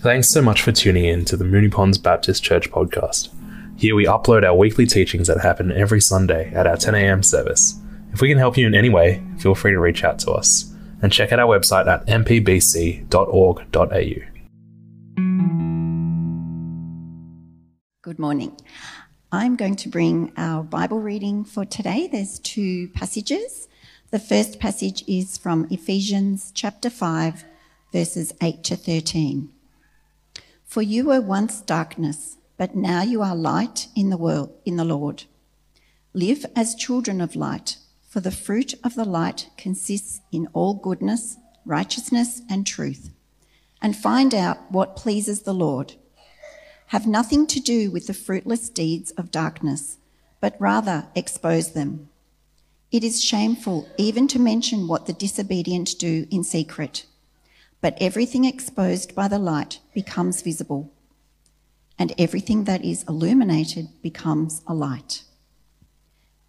Thanks so much for tuning in to the Moonee Ponds Baptist Church podcast. Here we upload our weekly teachings that happen every Sunday at our 10 a.m. service. If we can help you in any way, feel free to reach out to us and check out our website at mpbc.org.au. Good morning. I'm going to bring our Bible reading for today. There's two passages. The first passage is from Ephesians chapter 5, verses 8 to 13. For you were once darkness, but now you are light in the world in the Lord. Live as children of light, for the fruit of the light consists in all goodness, righteousness, and truth. And find out what pleases the Lord have nothing to do with the fruitless deeds of darkness, but rather expose them. It is shameful even to mention what the disobedient do in secret, but everything exposed by the light becomes visible, and everything that is illuminated becomes a light.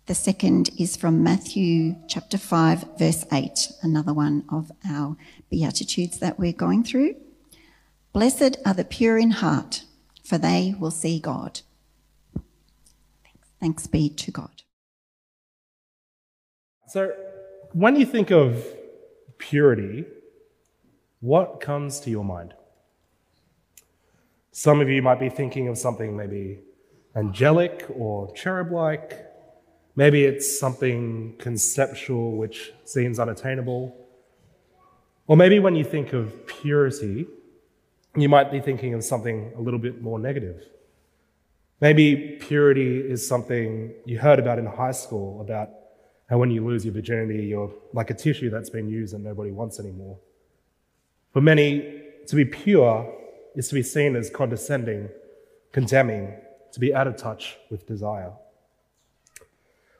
The second is from Matthew chapter 5, verse 8, another one of our Beatitudes that we're going through. Blessed are the pure in heart for they will see God. Thanks be to God. So, when you think of purity, what comes to your mind? Some of you might be thinking of something maybe angelic or cherub like. Maybe it's something conceptual which seems unattainable. Or maybe when you think of purity, you might be thinking of something a little bit more negative. Maybe purity is something you heard about in high school about how when you lose your virginity, you're like a tissue that's been used and nobody wants anymore. For many, to be pure is to be seen as condescending, condemning, to be out of touch with desire.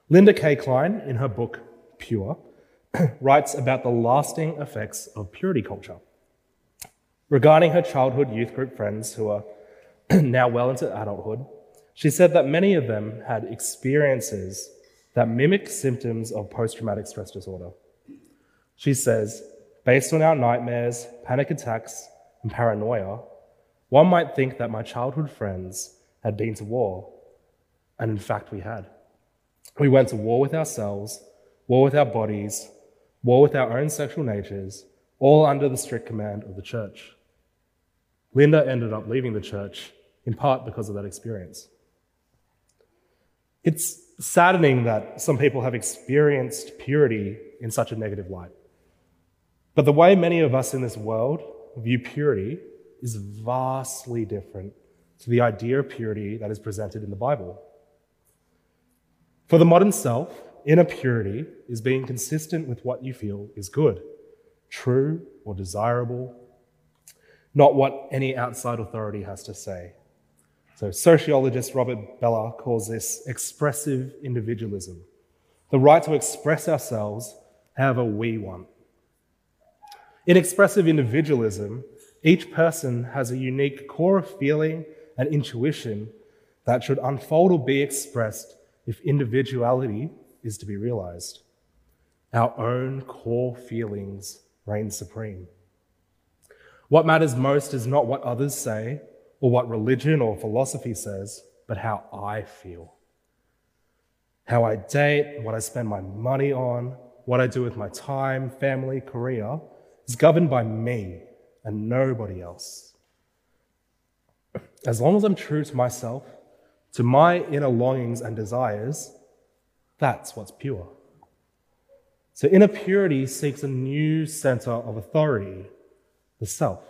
Linda Kay Klein, in her book Pure, writes about the lasting effects of purity culture. Regarding her childhood youth group friends who are now well into adulthood, she said that many of them had experiences that mimic symptoms of post traumatic stress disorder. She says, based on our nightmares, panic attacks, and paranoia, one might think that my childhood friends had been to war, and in fact, we had. We went to war with ourselves, war with our bodies, war with our own sexual natures, all under the strict command of the church. Linda ended up leaving the church in part because of that experience. It's saddening that some people have experienced purity in such a negative light. But the way many of us in this world view purity is vastly different to the idea of purity that is presented in the Bible. For the modern self, inner purity is being consistent with what you feel is good, true, or desirable, not what any outside authority has to say. So, sociologist Robert Bellah calls this expressive individualism the right to express ourselves however we want. In expressive individualism, each person has a unique core of feeling and intuition that should unfold or be expressed if individuality is to be realized. Our own core feelings reign supreme. What matters most is not what others say or what religion or philosophy says, but how I feel. How I date, what I spend my money on, what I do with my time, family, career is governed by me and nobody else. As long as I'm true to myself, to my inner longings and desires, that's what's pure. So inner purity seeks a new center of authority the self.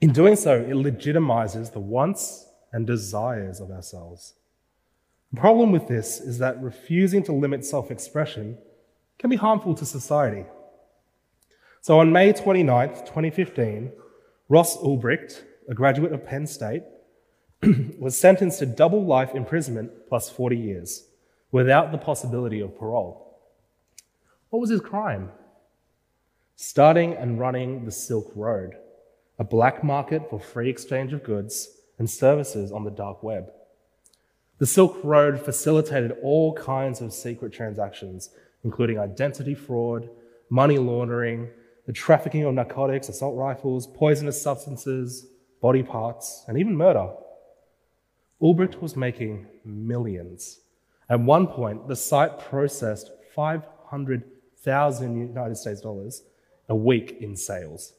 In doing so, it legitimizes the wants and desires of ourselves. The problem with this is that refusing to limit self expression can be harmful to society. So on May 29th, 2015, Ross Ulbricht, a graduate of Penn State, was sentenced to double life imprisonment plus 40 years without the possibility of parole. What was his crime? starting and running the Silk Road, a black market for free exchange of goods and services on the dark web. The Silk Road facilitated all kinds of secret transactions, including identity fraud, money laundering, the trafficking of narcotics, assault rifles, poisonous substances, body parts, and even murder. Ulbricht was making millions. At one point, the site processed 500,000 United States dollars a week in sales.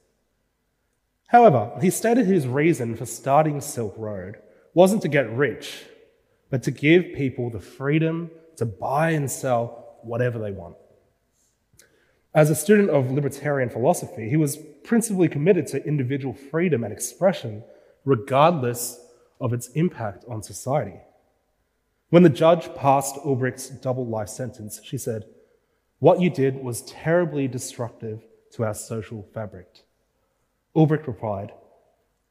However, he stated his reason for starting Silk Road wasn't to get rich, but to give people the freedom to buy and sell whatever they want. As a student of libertarian philosophy, he was principally committed to individual freedom and expression, regardless of its impact on society. When the judge passed Ulbricht's double life sentence, she said, What you did was terribly destructive to our social fabric. Ulbricht replied,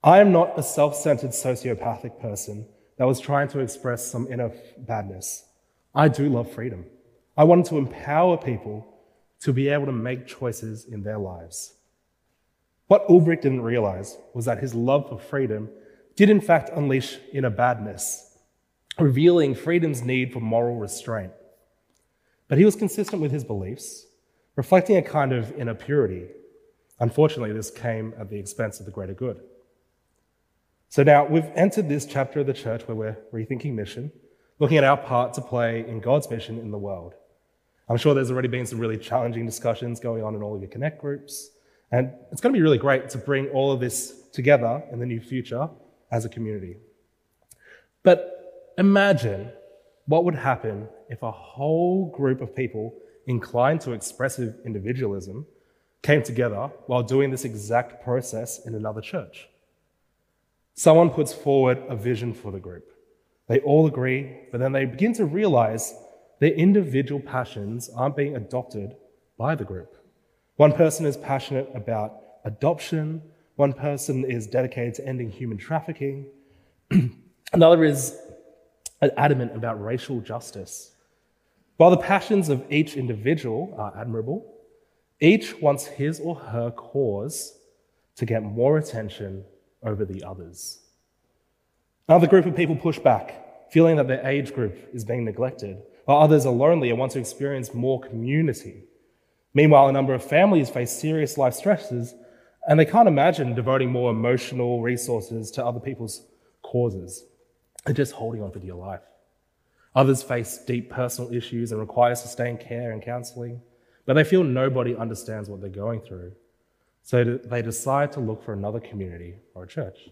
I am not a self centered sociopathic person that was trying to express some inner badness. I do love freedom. I wanted to empower people to be able to make choices in their lives. What Ulbricht didn't realize was that his love for freedom did in fact unleash inner badness, revealing freedom's need for moral restraint. But he was consistent with his beliefs, reflecting a kind of inner purity. Unfortunately, this came at the expense of the greater good. So now we've entered this chapter of the church where we're rethinking mission, looking at our part to play in God's mission in the world. I'm sure there's already been some really challenging discussions going on in all of your Connect groups. And it's going to be really great to bring all of this together in the new future as a community. But imagine what would happen if a whole group of people inclined to expressive individualism came together while doing this exact process in another church. Someone puts forward a vision for the group. They all agree, but then they begin to realize their individual passions aren't being adopted by the group. One person is passionate about adoption, one person is dedicated to ending human trafficking, another is adamant about racial justice. While the passions of each individual are admirable, each wants his or her cause to get more attention over the others. Another group of people push back, feeling that their age group is being neglected while others are lonely and want to experience more community. Meanwhile, a number of families face serious life stresses and they can't imagine devoting more emotional resources to other people's causes and just holding on for dear life. Others face deep personal issues and require sustained care and counseling, but they feel nobody understands what they're going through. So they decide to look for another community or a church.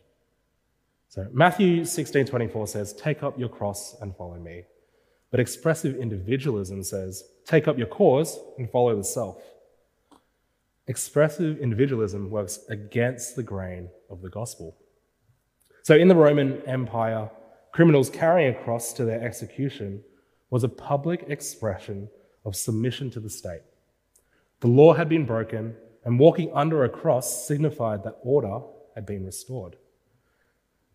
So Matthew 16:24 says, "Take up your cross and follow me." But expressive individualism says, take up your cause and follow the self. Expressive individualism works against the grain of the gospel. So in the Roman Empire, criminals carrying a cross to their execution was a public expression of submission to the state. The law had been broken, and walking under a cross signified that order had been restored.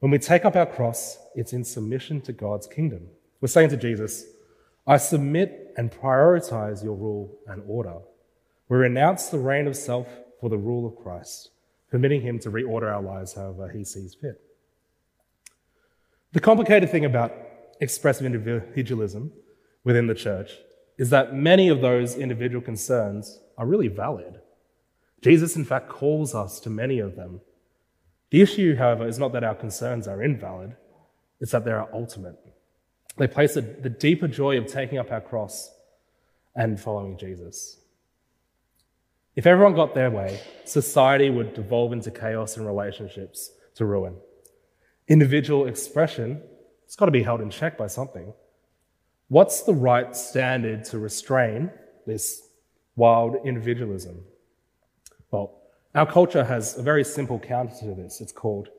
When we take up our cross, it's in submission to God's kingdom. We're saying to Jesus, I submit and prioritize your rule and order. We renounce the reign of self for the rule of Christ, permitting him to reorder our lives however he sees fit. The complicated thing about expressive individualism within the church is that many of those individual concerns are really valid. Jesus, in fact, calls us to many of them. The issue, however, is not that our concerns are invalid, it's that they are ultimate. They place the deeper joy of taking up our cross and following Jesus. If everyone got their way, society would devolve into chaos and relationships to ruin. Individual expression, it's got to be held in check by something. What's the right standard to restrain this wild individualism? Well, our culture has a very simple counter to this. It's called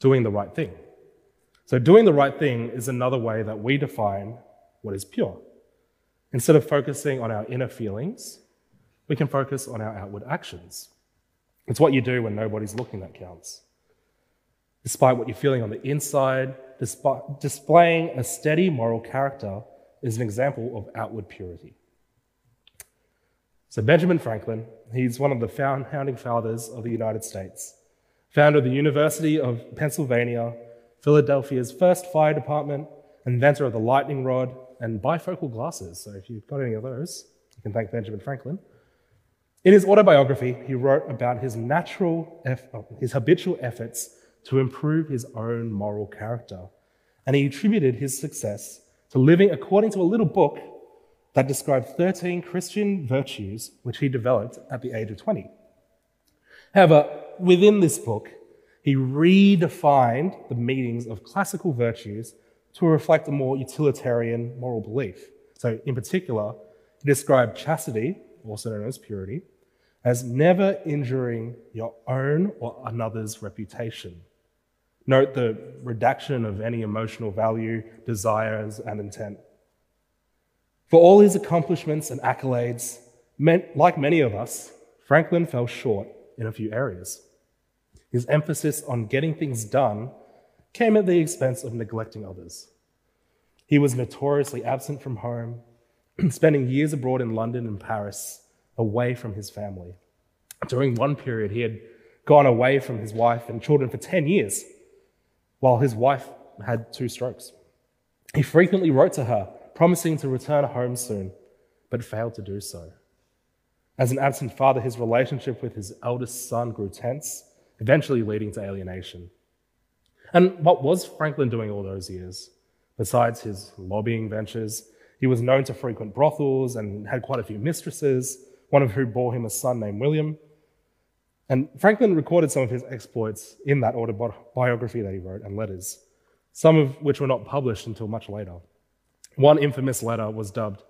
doing the right thing. So, doing the right thing is another way that we define what is pure. Instead of focusing on our inner feelings, we can focus on our outward actions. It's what you do when nobody's looking that counts. Despite what you're feeling on the inside, displaying a steady moral character is an example of outward purity. So, Benjamin Franklin, he's one of the founding fathers of the United States, founder of the University of Pennsylvania Philadelphia's first fire department, inventor of the lightning rod and bifocal glasses. So if you've got any of those, you can thank Benjamin Franklin. In his autobiography, he wrote about his natural, oh, his habitual efforts to improve his own moral character. And he attributed his success to living according to a little book that described 13 Christian virtues which he developed at the age of 20. However, within this book, he redefined the meanings of classical virtues to reflect a more utilitarian moral belief. So, in particular, he described chastity, also known as purity, as never injuring your own or another's reputation. Note the redaction of any emotional value, desires, and intent. For all his accomplishments and accolades, like many of us, Franklin fell short in a few areas. His emphasis on getting things done came at the expense of neglecting others. He was notoriously absent from home, spending years abroad in London and Paris, away from his family. During one period, he had gone away from his wife and children for 10 years, while his wife had two strokes. He frequently wrote to her, promising to return home soon, but failed to do so. As an absent father, his relationship with his eldest son grew tense, eventually leading to alienation. And what was Franklin doing all those years? Besides his lobbying ventures, he was known to frequent brothels and had quite a few mistresses, one of whom bore him a son named William. And Franklin recorded some of his exploits in that autobiography that he wrote and letters, some of which were not published until much later. One infamous letter was dubbed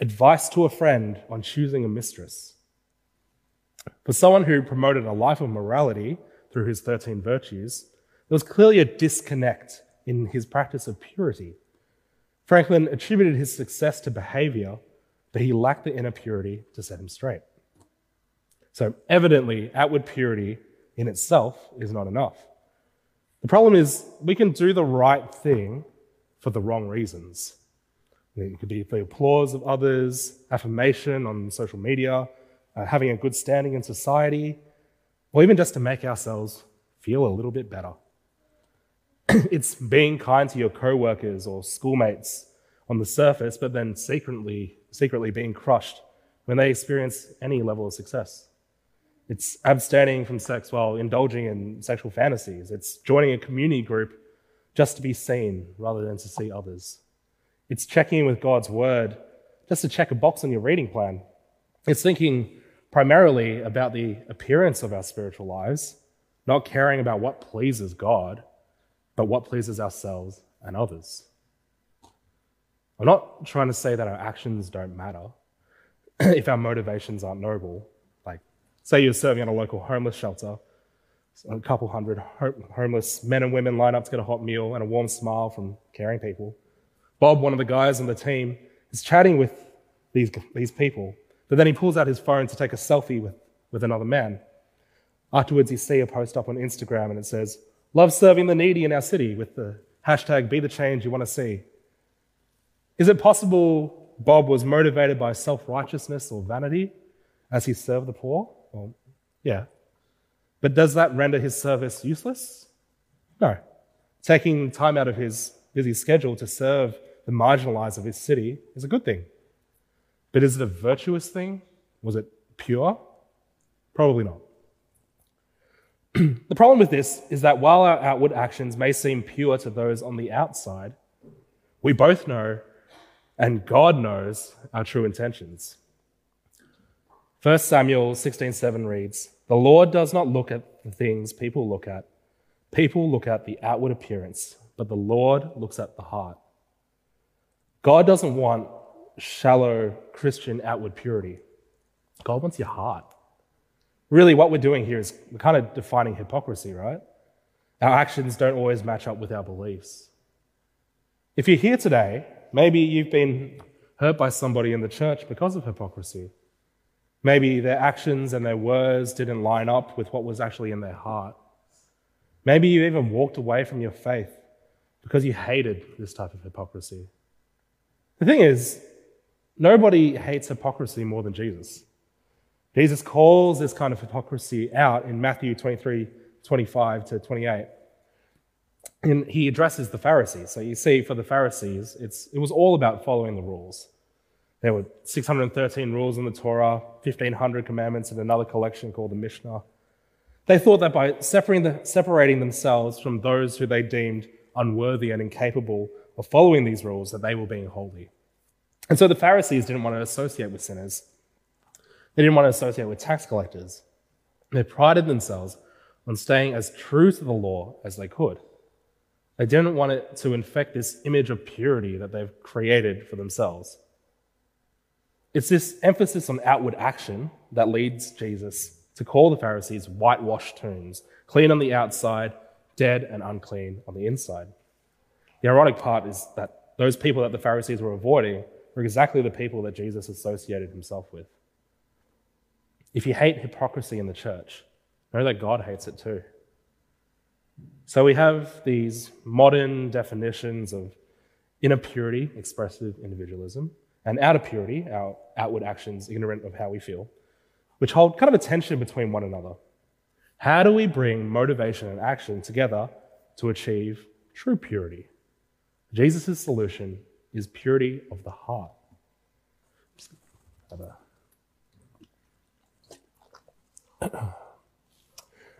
Advice to a Friend on Choosing a Mistress. For someone who promoted a life of morality through his 13 virtues, there was clearly a disconnect in his practice of purity. Franklin attributed his success to behavior, but he lacked the inner purity to set him straight. So, evidently, outward purity in itself is not enough. The problem is, we can do the right thing for the wrong reasons. It could be the applause of others, affirmation on social media, uh, having a good standing in society, or even just to make ourselves feel a little bit better. it's being kind to your co-workers or schoolmates on the surface, but then secretly, secretly being crushed when they experience any level of success. It's abstaining from sex while indulging in sexual fantasies. It's joining a community group just to be seen rather than to see others. It's checking in with God's word just to check a box on your reading plan. It's thinking primarily about the appearance of our spiritual lives, not caring about what pleases God, but what pleases ourselves and others. I'm not trying to say that our actions don't matter if our motivations aren't noble. Like, say you're serving at a local homeless shelter, a couple hundred homeless men and women line up to get a hot meal and a warm smile from caring people. Bob, one of the guys on the team, is chatting with these, these people, but then he pulls out his phone to take a selfie with, with another man. Afterwards, you see a post up on Instagram and it says, Love serving the needy in our city with the hashtag be the change you want to see. Is it possible Bob was motivated by self righteousness or vanity as he served the poor? Well, yeah. But does that render his service useless? No. Taking time out of his busy schedule to serve the marginalized of his city is a good thing. But is it a virtuous thing? Was it pure? Probably not. the problem with this is that while our outward actions may seem pure to those on the outside, we both know, and God knows, our true intentions. 1 Samuel 16:7 reads, "The Lord does not look at the things people look at. People look at the outward appearance, but the Lord looks at the heart." God doesn't want shallow Christian outward purity. God wants your heart. Really, what we're doing here is we're kind of defining hypocrisy, right? Our actions don't always match up with our beliefs. If you're here today, maybe you've been hurt by somebody in the church because of hypocrisy. Maybe their actions and their words didn't line up with what was actually in their heart. Maybe you even walked away from your faith because you hated this type of hypocrisy. The thing is, nobody hates hypocrisy more than Jesus. Jesus calls this kind of hypocrisy out in Matthew 23, 25 to 28. And he addresses the Pharisees. So you see, for the Pharisees, it was all about following the rules. There were 613 rules in the Torah, 1,500 commandments in another collection called the Mishnah. They thought that by separating, the, separating themselves from those who they deemed unworthy and incapable of following these rules, that they were being holy. And so the Pharisees didn't want to associate with sinners. They didn't want to associate with tax collectors. They prided themselves on staying as true to the law as they could. They didn't want it to infect this image of purity that they've created for themselves. It's this emphasis on outward action that leads Jesus to call the Pharisees whitewashed tombs, clean on the outside, dead and unclean on the inside. The ironic part is that those people that the Pharisees were avoiding were exactly the people that Jesus associated himself with. If you hate hypocrisy in the church, know that God hates it too. So we have these modern definitions of inner purity, expressive individualism, and outer purity, our outward actions ignorant of how we feel, which hold kind of a tension between one another. How do we bring motivation and action together to achieve true purity? Jesus' solution is purity of the heart.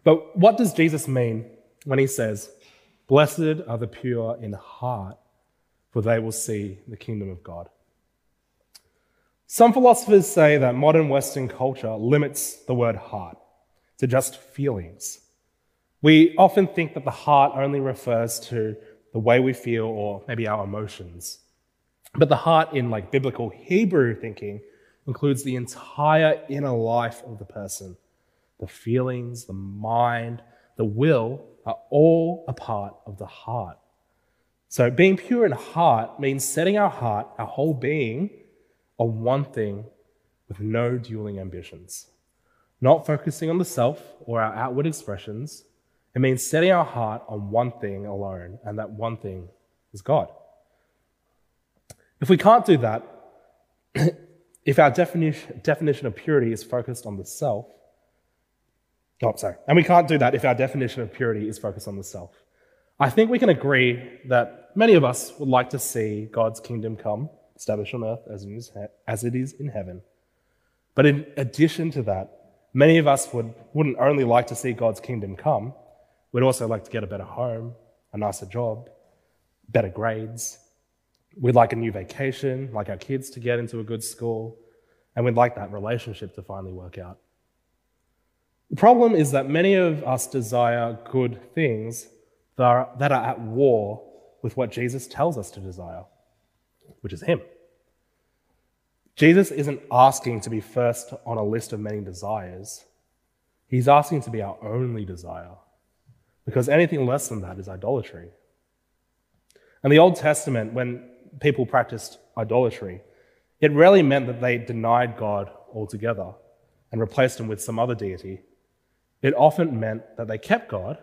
but what does Jesus mean when he says, Blessed are the pure in heart, for they will see the kingdom of God? Some philosophers say that modern Western culture limits the word heart to just feelings. We often think that the heart only refers to the way we feel or maybe our emotions. But the heart in like biblical Hebrew thinking includes the entire inner life of the person. The feelings, the mind, the will are all a part of the heart. So being pure in heart means setting our heart, our whole being, on one thing with no dueling ambitions. Not focusing on the self or our outward expressions. It means setting our heart on one thing alone, and that one thing is God. If we can't do that, if our definition, definition of purity is focused on the self, oh, sorry, and we can't do that if our definition of purity is focused on the self. I think we can agree that many of us would like to see God's kingdom come established on earth as it is, as it is in heaven. But in addition to that, many of us would, wouldn't only like to see God's kingdom come, we'd also like to get a better home, a nicer job, better grades. We'd like a new vacation, like our kids to get into a good school, and we'd like that relationship to finally work out. The problem is that many of us desire good things that are, that are at war with what Jesus tells us to desire which is Him. Jesus isn't asking to be first on a list of many desires. He's asking to be our only desire, because anything less than that is idolatry. In the Old Testament, when people practiced idolatry, it rarely meant that they denied God altogether and replaced him with some other deity. It often meant that they kept God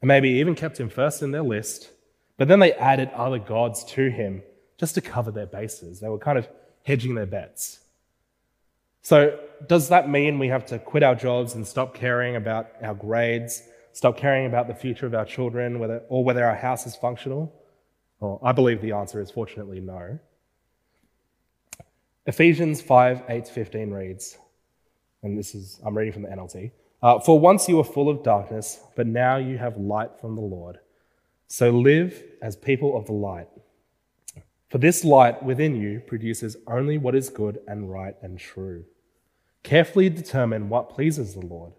and maybe even kept him first in their list, but then they added other gods to him just to cover their bases. They were kind of hedging their bets. So, does that mean we have to quit our jobs and stop caring about our grades, stop caring about the future of our children, whether, or whether our house is functional? Well, I believe the answer is fortunately no. Ephesians 5 8 15 reads, and this is, I'm reading from the NLT. Uh, For once you were full of darkness, but now you have light from the Lord. So live as people of the light. For this light within you produces only what is good and right and true. Carefully determine what pleases the Lord.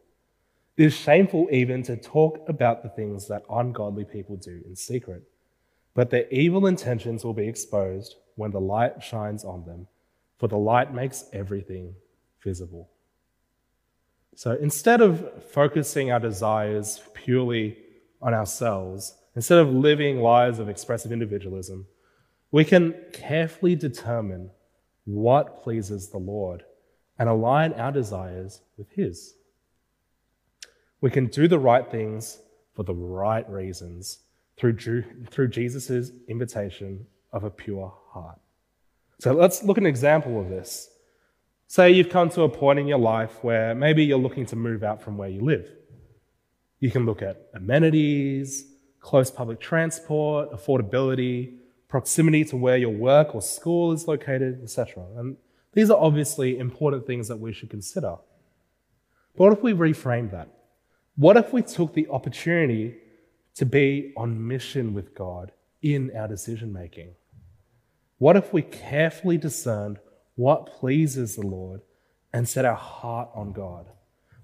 It is shameful even to talk about the things that ungodly people do in secret, but their evil intentions will be exposed when the light shines on them, for the light makes everything visible. So instead of focusing our desires purely on ourselves, instead of living lives of expressive individualism, we can carefully determine what pleases the Lord and align our desires with His. We can do the right things for the right reasons through, through Jesus' invitation of a pure heart. So let's look at an example of this. Say you've come to a point in your life where maybe you're looking to move out from where you live. You can look at amenities, close public transport, affordability, proximity to where your work or school is located, etc. And these are obviously important things that we should consider. But what if we reframe that? What if we took the opportunity to be on mission with God in our decision making? What if we carefully discerned what pleases the Lord and set our heart on God?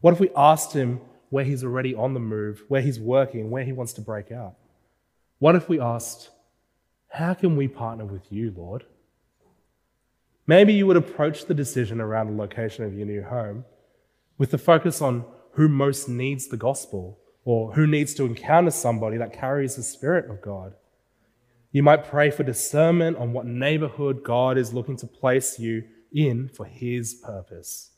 What if we asked Him where He's already on the move, where He's working, where He wants to break out? What if we asked, How can we partner with you, Lord? Maybe you would approach the decision around the location of your new home with the focus on who most needs the gospel or who needs to encounter somebody that carries the Spirit of God. You might pray for discernment on what neighborhood God is looking to place you in for His purpose.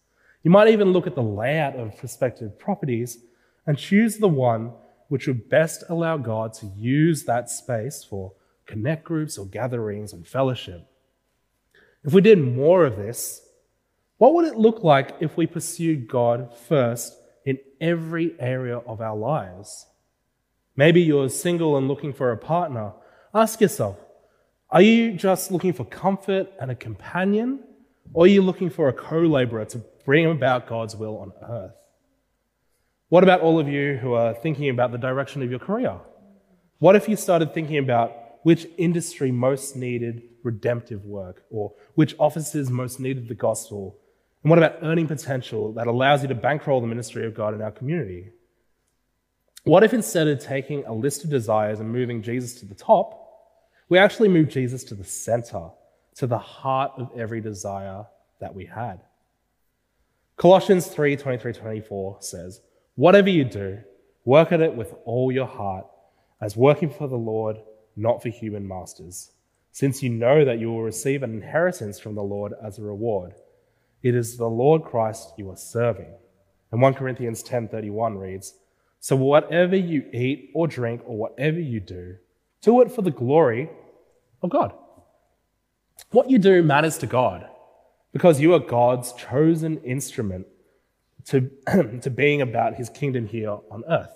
You might even look at the layout of prospective properties and choose the one which would best allow God to use that space for connect groups or gatherings and fellowship. If we did more of this, what would it look like if we pursued God first in every area of our lives? Maybe you're single and looking for a partner. Ask yourself, are you just looking for comfort and a companion? Or are you looking for a co laborer to bring about God's will on earth? What about all of you who are thinking about the direction of your career? What if you started thinking about which industry most needed redemptive work or which offices most needed the gospel? And what about earning potential that allows you to bankroll the ministry of God in our community? What if instead of taking a list of desires and moving Jesus to the top, we actually move Jesus to the center, to the heart of every desire that we had? Colossians 3 23 24 says, Whatever you do, work at it with all your heart, as working for the Lord, not for human masters, since you know that you will receive an inheritance from the Lord as a reward. It is the Lord Christ you are serving. And 1 Corinthians 10:31 reads, "So whatever you eat or drink or whatever you do, do it for the glory of God." What you do matters to God because you are God's chosen instrument to, to being about his kingdom here on earth.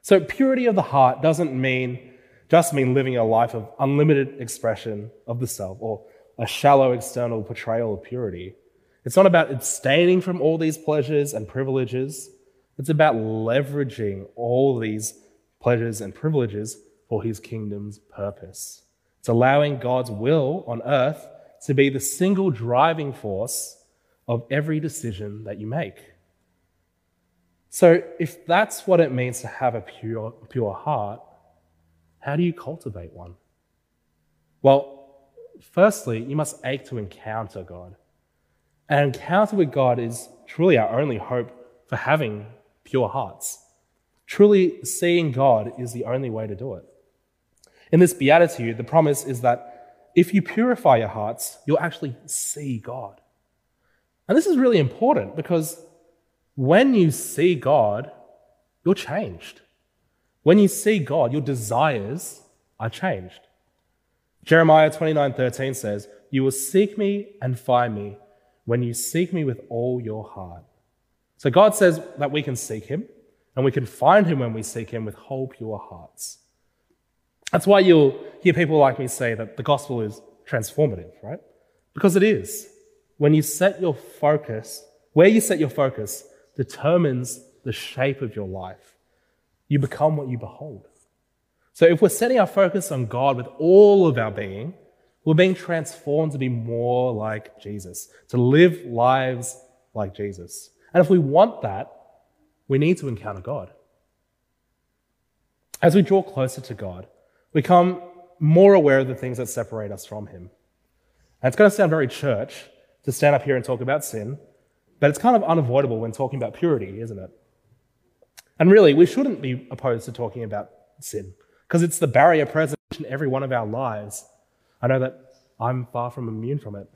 So, purity of the heart doesn't mean just mean living a life of unlimited expression of the self or a shallow external portrayal of purity. It's not about abstaining from all these pleasures and privileges. It's about leveraging all these pleasures and privileges for his kingdom's purpose. It's allowing God's will on earth to be the single driving force of every decision that you make. So, if that's what it means to have a pure, pure heart, how do you cultivate one? Well, firstly, you must ache to encounter God. An encounter with God is truly our only hope for having pure hearts. Truly seeing God is the only way to do it. In this beatitude, the promise is that if you purify your hearts, you'll actually see God. And this is really important because when you see God, you're changed. When you see God, your desires are changed. Jeremiah 29:13 says, "You will seek me and find me when you seek me with all your heart." So God says that we can seek him and we can find him when we seek him with whole pure hearts. That's why you'll hear people like me say that the gospel is transformative, right? Because it is when you set your focus, where you set your focus determines the shape of your life. You become what you behold. So if we're setting our focus on God with all of our being, we're being transformed to be more like Jesus, to live lives like Jesus. And if we want that, we need to encounter God. As we draw closer to God, we become more aware of the things that separate us from Him. And it's going to sound very church, to stand up here and talk about sin, but it's kind of unavoidable when talking about purity, isn't it? And really, we shouldn't be opposed to talking about sin because it's the barrier present in every one of our lives. I know that I'm far from immune from it.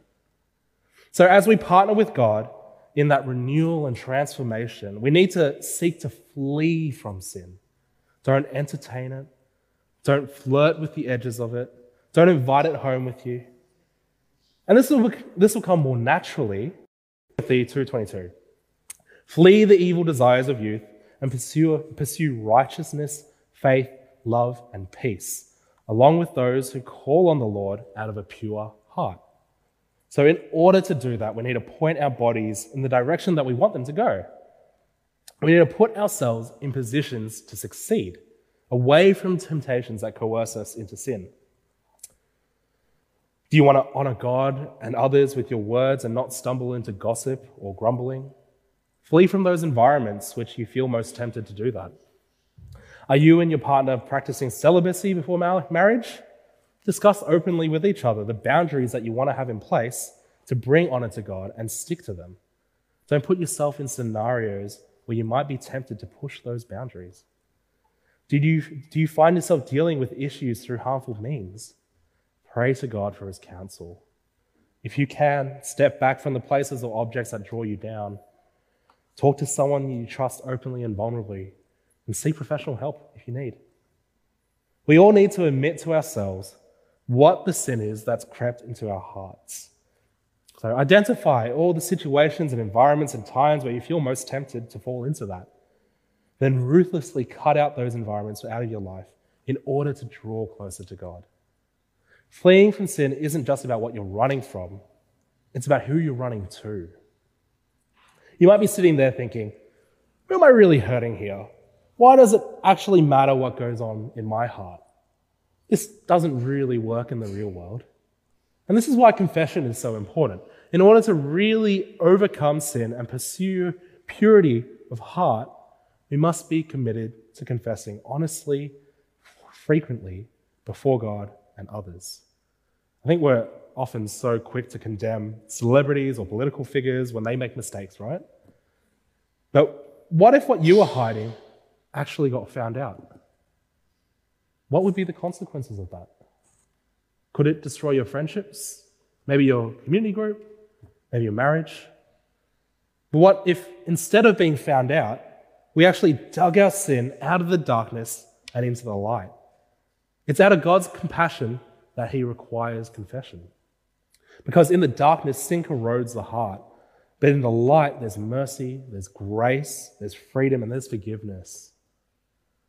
So, as we partner with God in that renewal and transformation, we need to seek to flee from sin. Don't entertain it. Don't flirt with the edges of it. Don't invite it home with you. And this will, this will come more naturally. Timothy 2.22. Flee the evil desires of youth and pursue, pursue righteousness, faith, love, and peace, along with those who call on the Lord out of a pure heart. So, in order to do that, we need to point our bodies in the direction that we want them to go. We need to put ourselves in positions to succeed, away from temptations that coerce us into sin. Do you want to honor God and others with your words and not stumble into gossip or grumbling? Flee from those environments which you feel most tempted to do that. Are you and your partner practicing celibacy before marriage? Discuss openly with each other the boundaries that you want to have in place to bring honor to God and stick to them. Don't put yourself in scenarios where you might be tempted to push those boundaries. Do you, do you find yourself dealing with issues through harmful means? Pray to God for his counsel. If you can, step back from the places or objects that draw you down. Talk to someone you trust openly and vulnerably, and seek professional help if you need. We all need to admit to ourselves what the sin is that's crept into our hearts. So identify all the situations and environments and times where you feel most tempted to fall into that. Then ruthlessly cut out those environments out of your life in order to draw closer to God. Fleeing from sin isn't just about what you're running from, it's about who you're running to. You might be sitting there thinking, who am I really hurting here? Why does it actually matter what goes on in my heart? This doesn't really work in the real world. And this is why confession is so important. In order to really overcome sin and pursue purity of heart, we must be committed to confessing honestly, frequently, before God and others. I think we're often so quick to condemn celebrities or political figures when they make mistakes, right? But what if what you were hiding actually got found out? What would be the consequences of that? Could it destroy your friendships? Maybe your community group? Maybe your marriage? But what if instead of being found out, we actually dug our sin out of the darkness and into the light? It's out of God's compassion that he requires confession. Because in the darkness, sin corrodes the heart. But in the light, there's mercy, there's grace, there's freedom, and there's forgiveness.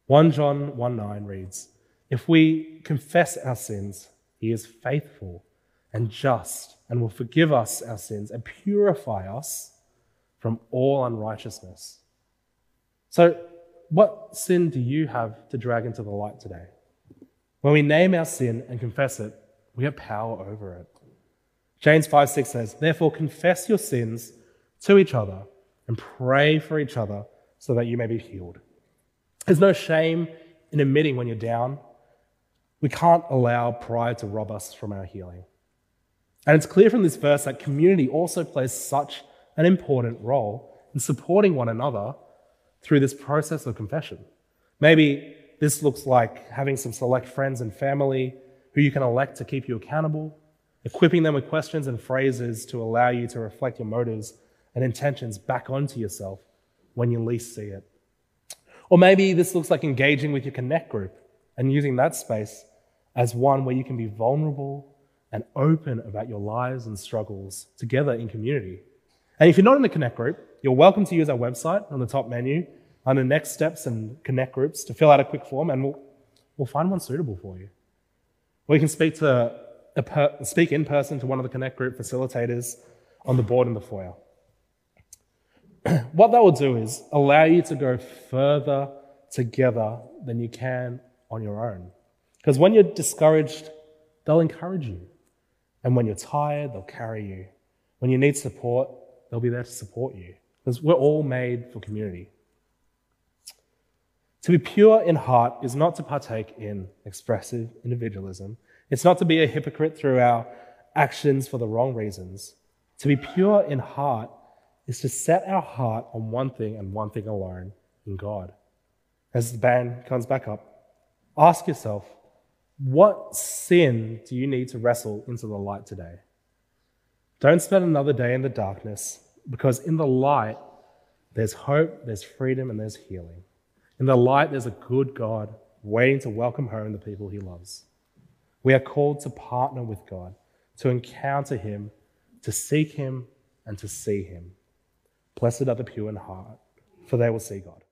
1 John 1 9 reads, If we confess our sins, he is faithful and just and will forgive us our sins and purify us from all unrighteousness. So, what sin do you have to drag into the light today? When we name our sin and confess it, we have power over it. James 5 6 says, Therefore, confess your sins to each other and pray for each other so that you may be healed. There's no shame in admitting when you're down. We can't allow pride to rob us from our healing. And it's clear from this verse that community also plays such an important role in supporting one another through this process of confession. Maybe this looks like having some select friends and family who you can elect to keep you accountable, equipping them with questions and phrases to allow you to reflect your motives and intentions back onto yourself when you least see it. Or maybe this looks like engaging with your Connect group and using that space as one where you can be vulnerable and open about your lives and struggles together in community. And if you're not in the Connect group, you're welcome to use our website on the top menu under next steps and connect groups to fill out a quick form and we'll, we'll find one suitable for you. Or you can speak, to per, speak in person to one of the connect group facilitators on the board in the foyer. what that will do is allow you to go further together than you can on your own. Because when you're discouraged, they'll encourage you. And when you're tired, they'll carry you. When you need support, they'll be there to support you. Because we're all made for community. To be pure in heart is not to partake in expressive individualism. It's not to be a hypocrite through our actions for the wrong reasons. To be pure in heart is to set our heart on one thing and one thing alone in God. As the band comes back up, ask yourself, what sin do you need to wrestle into the light today? Don't spend another day in the darkness because in the light, there's hope, there's freedom, and there's healing. In the light, there's a good God waiting to welcome home the people he loves. We are called to partner with God, to encounter him, to seek him, and to see him. Blessed are the pure in heart, for they will see God.